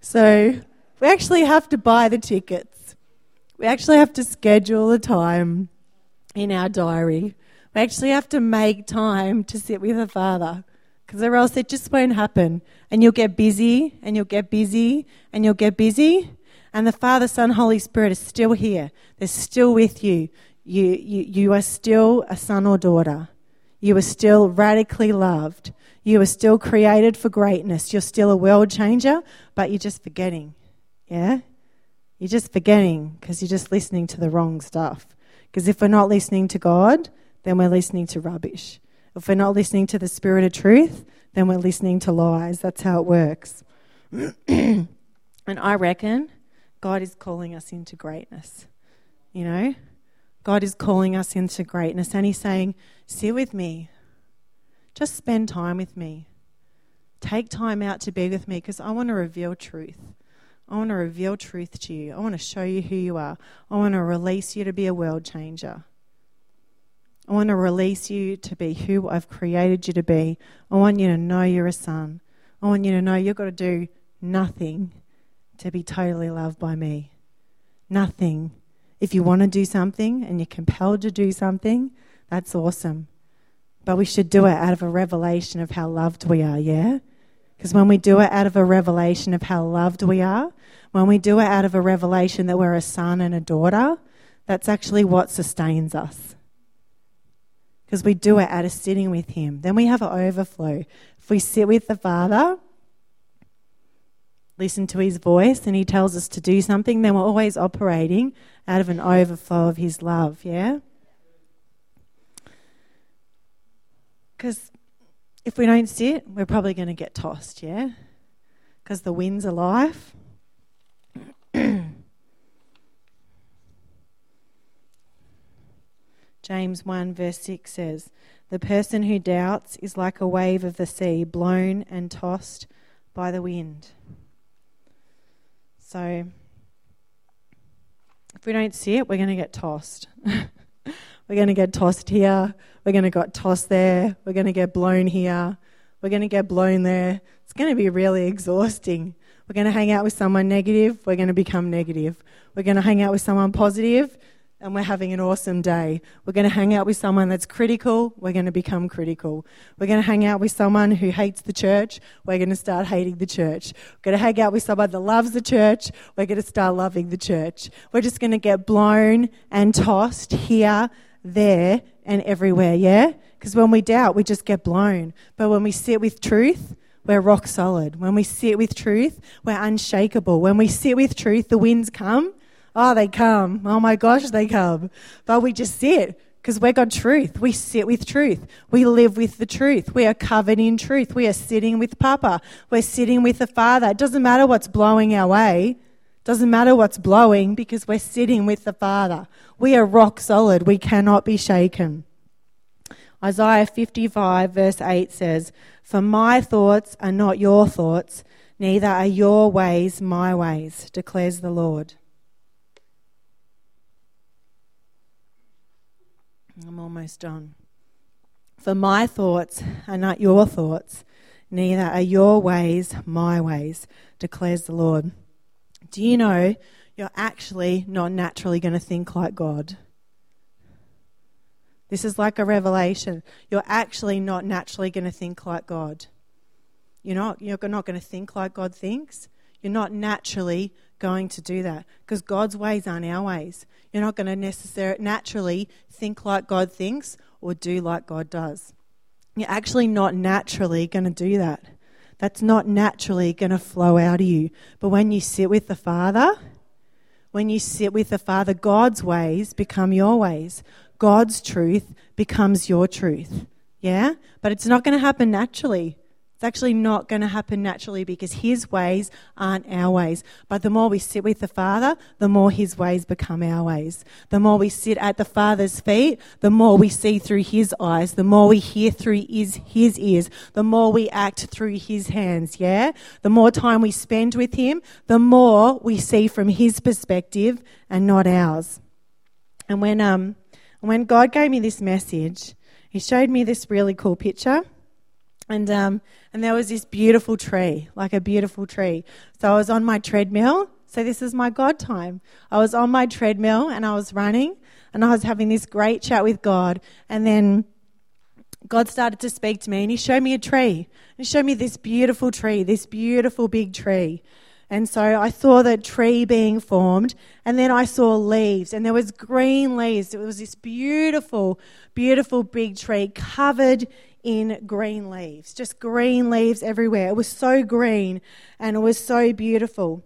so we actually have to buy the tickets. We actually have to schedule a time in our diary. We actually have to make time to sit with the Father because or else it just won't happen. And you'll get busy and you'll get busy and you'll get busy. And the Father, Son, Holy Spirit is still here. They're still with you. You, you, you are still a son or daughter. You are still radically loved. You are still created for greatness. You're still a world changer, but you're just forgetting. Yeah? You're just forgetting because you're just listening to the wrong stuff. Because if we're not listening to God, then we're listening to rubbish. If we're not listening to the Spirit of truth, then we're listening to lies. That's how it works. *clears throat* and I reckon God is calling us into greatness. You know? God is calling us into greatness and He's saying, Sit with me. Just spend time with me. Take time out to be with me because I want to reveal truth. I want to reveal truth to you. I want to show you who you are. I want to release you to be a world changer. I want to release you to be who I've created you to be. I want you to know you're a son. I want you to know you've got to do nothing to be totally loved by me. Nothing if you want to do something and you're compelled to do something, that's awesome. But we should do it out of a revelation of how loved we are, yeah? Because when we do it out of a revelation of how loved we are, when we do it out of a revelation that we're a son and a daughter, that's actually what sustains us. Because we do it out of sitting with Him. Then we have an overflow. If we sit with the Father, listen to His voice, and He tells us to do something, then we're always operating out of an overflow of His love, yeah? Because if we don't sit, we're probably going to get tossed, yeah? Because the winds are life. *clears throat* James 1, verse 6 says, The person who doubts is like a wave of the sea, blown and tossed by the wind. So, if we don't see it, we're going to get tossed. *laughs* we're going to get tossed here. We're going to get tossed there. We're going to get blown here. We're going to get blown there. It's going to be really exhausting. We're going to hang out with someone negative. We're going to become negative. We're going to hang out with someone positive and we're having an awesome day. We're going to hang out with someone that's critical, we're going to become critical. We're going to hang out with someone who hates the church, we're going to start hating the church. We're going to hang out with someone that loves the church, we're going to start loving the church. We're just going to get blown and tossed here, there, and everywhere, yeah? Because when we doubt, we just get blown. But when we sit with truth, we're rock solid. When we sit with truth, we're unshakable. When we sit with truth, the winds come Oh, they come. Oh my gosh, they come. But we just sit because we got truth. We sit with truth. We live with the truth. We are covered in truth. We are sitting with Papa. We're sitting with the Father. It doesn't matter what's blowing our way. Doesn't matter what's blowing because we're sitting with the Father. We are rock solid. We cannot be shaken. Isaiah 55, verse 8 says, For my thoughts are not your thoughts, neither are your ways my ways, declares the Lord. I'm almost done. For my thoughts are not your thoughts, neither are your ways my ways, declares the Lord. Do you know you're actually not naturally going to think like God? This is like a revelation. You're actually not naturally going to think like God. You're not, you're not going to think like God thinks. You're not naturally going to do that because God's ways aren't our ways. You're not going to necessarily naturally think like God thinks or do like God does. You're actually not naturally going to do that. That's not naturally going to flow out of you. But when you sit with the Father, when you sit with the Father, God's ways become your ways. God's truth becomes your truth. Yeah? But it's not going to happen naturally. It's actually not going to happen naturally because His ways aren't our ways. But the more we sit with the Father, the more His ways become our ways. The more we sit at the Father's feet, the more we see through His eyes. The more we hear through His, his ears. The more we act through His hands. Yeah? The more time we spend with Him, the more we see from His perspective and not ours. And when, um, when God gave me this message, He showed me this really cool picture. And, um, and there was this beautiful tree, like a beautiful tree. So I was on my treadmill. So this is my God time. I was on my treadmill and I was running and I was having this great chat with God. And then God started to speak to me and He showed me a tree. He showed me this beautiful tree, this beautiful big tree. And so I saw the tree being formed, and then I saw leaves, and there was green leaves. It was this beautiful, beautiful big tree covered in green leaves, just green leaves everywhere. It was so green and it was so beautiful.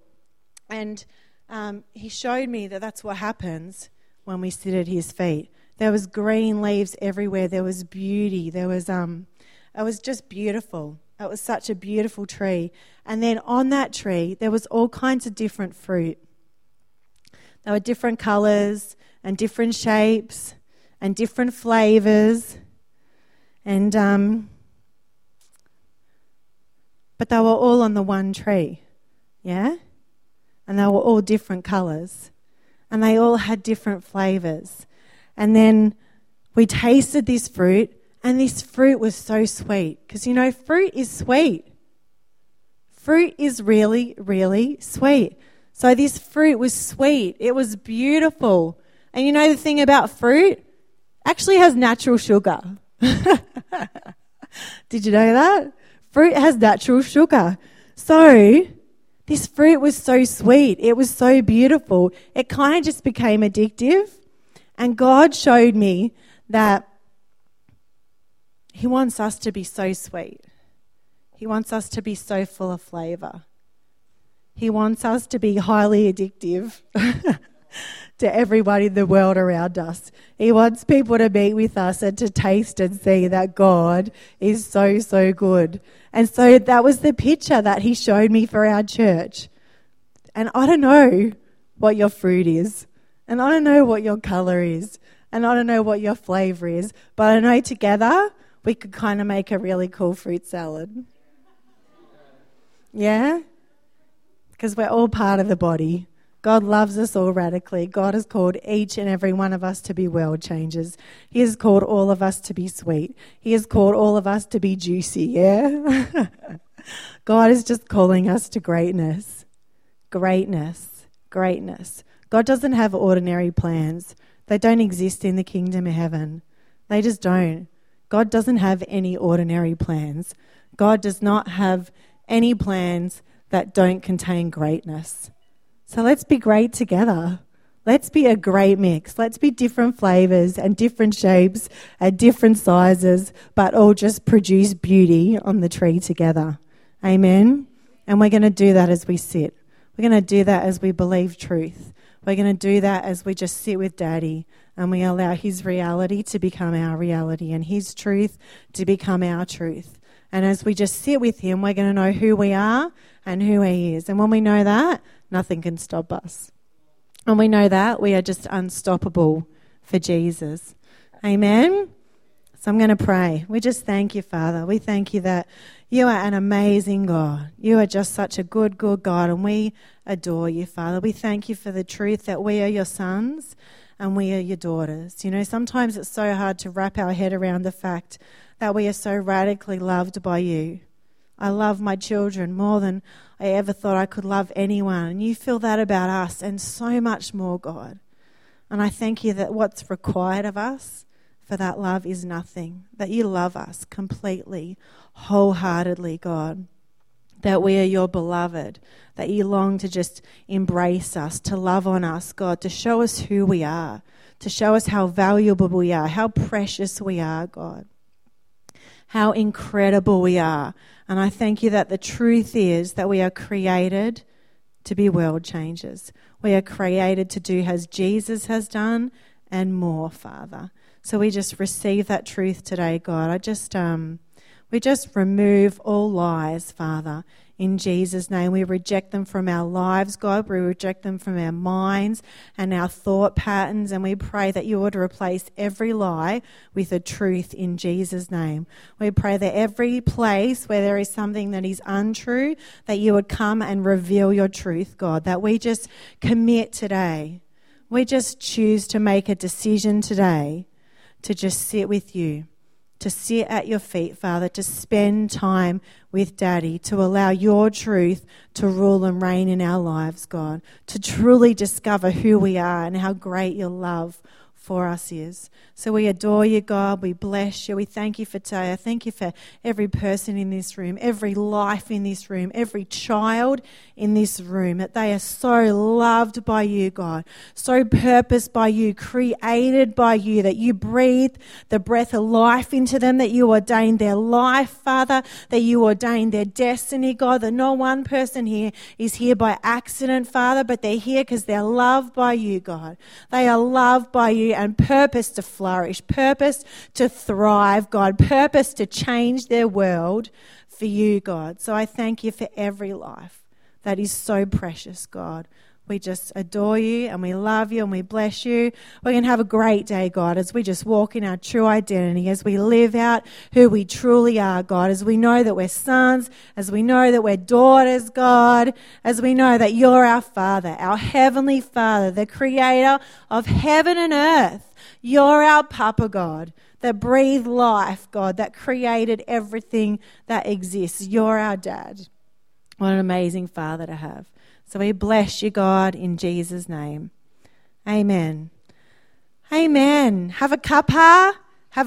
And um, he showed me that that's what happens when we sit at his feet. There was green leaves everywhere. There was beauty. There was um, it was just beautiful. It was such a beautiful tree. And then on that tree, there was all kinds of different fruit. There were different colours and different shapes and different flavours. And um, but they were all on the one tree, yeah, and they were all different colours, and they all had different flavours. And then we tasted this fruit, and this fruit was so sweet because you know fruit is sweet. Fruit is really, really sweet. So this fruit was sweet. It was beautiful. And you know the thing about fruit? Actually has natural sugar. *laughs* Did you know that? Fruit has natural sugar. So, this fruit was so sweet. It was so beautiful. It kind of just became addictive. And God showed me that He wants us to be so sweet. He wants us to be so full of flavor. He wants us to be highly addictive. *laughs* to everybody in the world around us. He wants people to meet with us and to taste and see that God is so, so good. And so that was the picture that he showed me for our church. And I don't know what your fruit is. And I don't know what your color is. And I don't know what your flavor is. But I know together we could kind of make a really cool fruit salad. Yeah? Because we're all part of the body. God loves us all radically. God has called each and every one of us to be world changers. He has called all of us to be sweet. He has called all of us to be juicy, yeah? *laughs* God is just calling us to greatness. Greatness. Greatness. God doesn't have ordinary plans, they don't exist in the kingdom of heaven. They just don't. God doesn't have any ordinary plans. God does not have any plans that don't contain greatness. So let's be great together. Let's be a great mix. Let's be different flavors and different shapes and different sizes, but all just produce beauty on the tree together. Amen. And we're going to do that as we sit. We're going to do that as we believe truth. We're going to do that as we just sit with Daddy and we allow His reality to become our reality and His truth to become our truth. And as we just sit with Him, we're going to know who we are and who He is. And when we know that, nothing can stop us. And we know that we are just unstoppable for Jesus. Amen. So I'm going to pray. We just thank you, Father. We thank you that you are an amazing God. You are just such a good, good God, and we adore you, Father. We thank you for the truth that we are your sons and we are your daughters. You know, sometimes it's so hard to wrap our head around the fact that we are so radically loved by you. I love my children more than I ever thought I could love anyone. And you feel that about us and so much more, God. And I thank you that what's required of us for that love is nothing, that you love us completely, wholeheartedly, God. That we are your beloved, that you long to just embrace us, to love on us, God, to show us who we are, to show us how valuable we are, how precious we are, God how incredible we are. And I thank you that the truth is that we are created to be world changers. We are created to do as Jesus has done and more, Father. So we just receive that truth today, God. I just um we just remove all lies, Father, in Jesus' name. We reject them from our lives, God. We reject them from our minds and our thought patterns. And we pray that you would replace every lie with a truth in Jesus' name. We pray that every place where there is something that is untrue, that you would come and reveal your truth, God. That we just commit today. We just choose to make a decision today to just sit with you to sit at your feet, Father, to spend time with Daddy, to allow your truth to rule and reign in our lives, God, to truly discover who we are and how great your love for us is. So we adore you, God. We bless you. We thank you for today. I thank you for every person in this room, every life in this room, every child in this room, that they are so loved by you, God, so purposed by you, created by you, that you breathe the breath of life into them, that you ordained their life, Father, that you ordained their destiny, God, that no one person here is here by accident, Father, but they're here because they're loved by you, God. They are loved by you and purpose to flourish, purpose to thrive, God, purpose to change their world for you, God. So I thank you for every life that is so precious, God. We just adore you and we love you and we bless you. We're going to have a great day, God, as we just walk in our true identity, as we live out who we truly are, God, as we know that we're sons, as we know that we're daughters, God, as we know that you're our Father, our Heavenly Father, the Creator of heaven and earth. You're our Papa, God, that breathed life, God, that created everything that exists. You're our dad. What an amazing Father to have. So we bless you, God, in Jesus' name. Amen. Amen. Have a cuppa.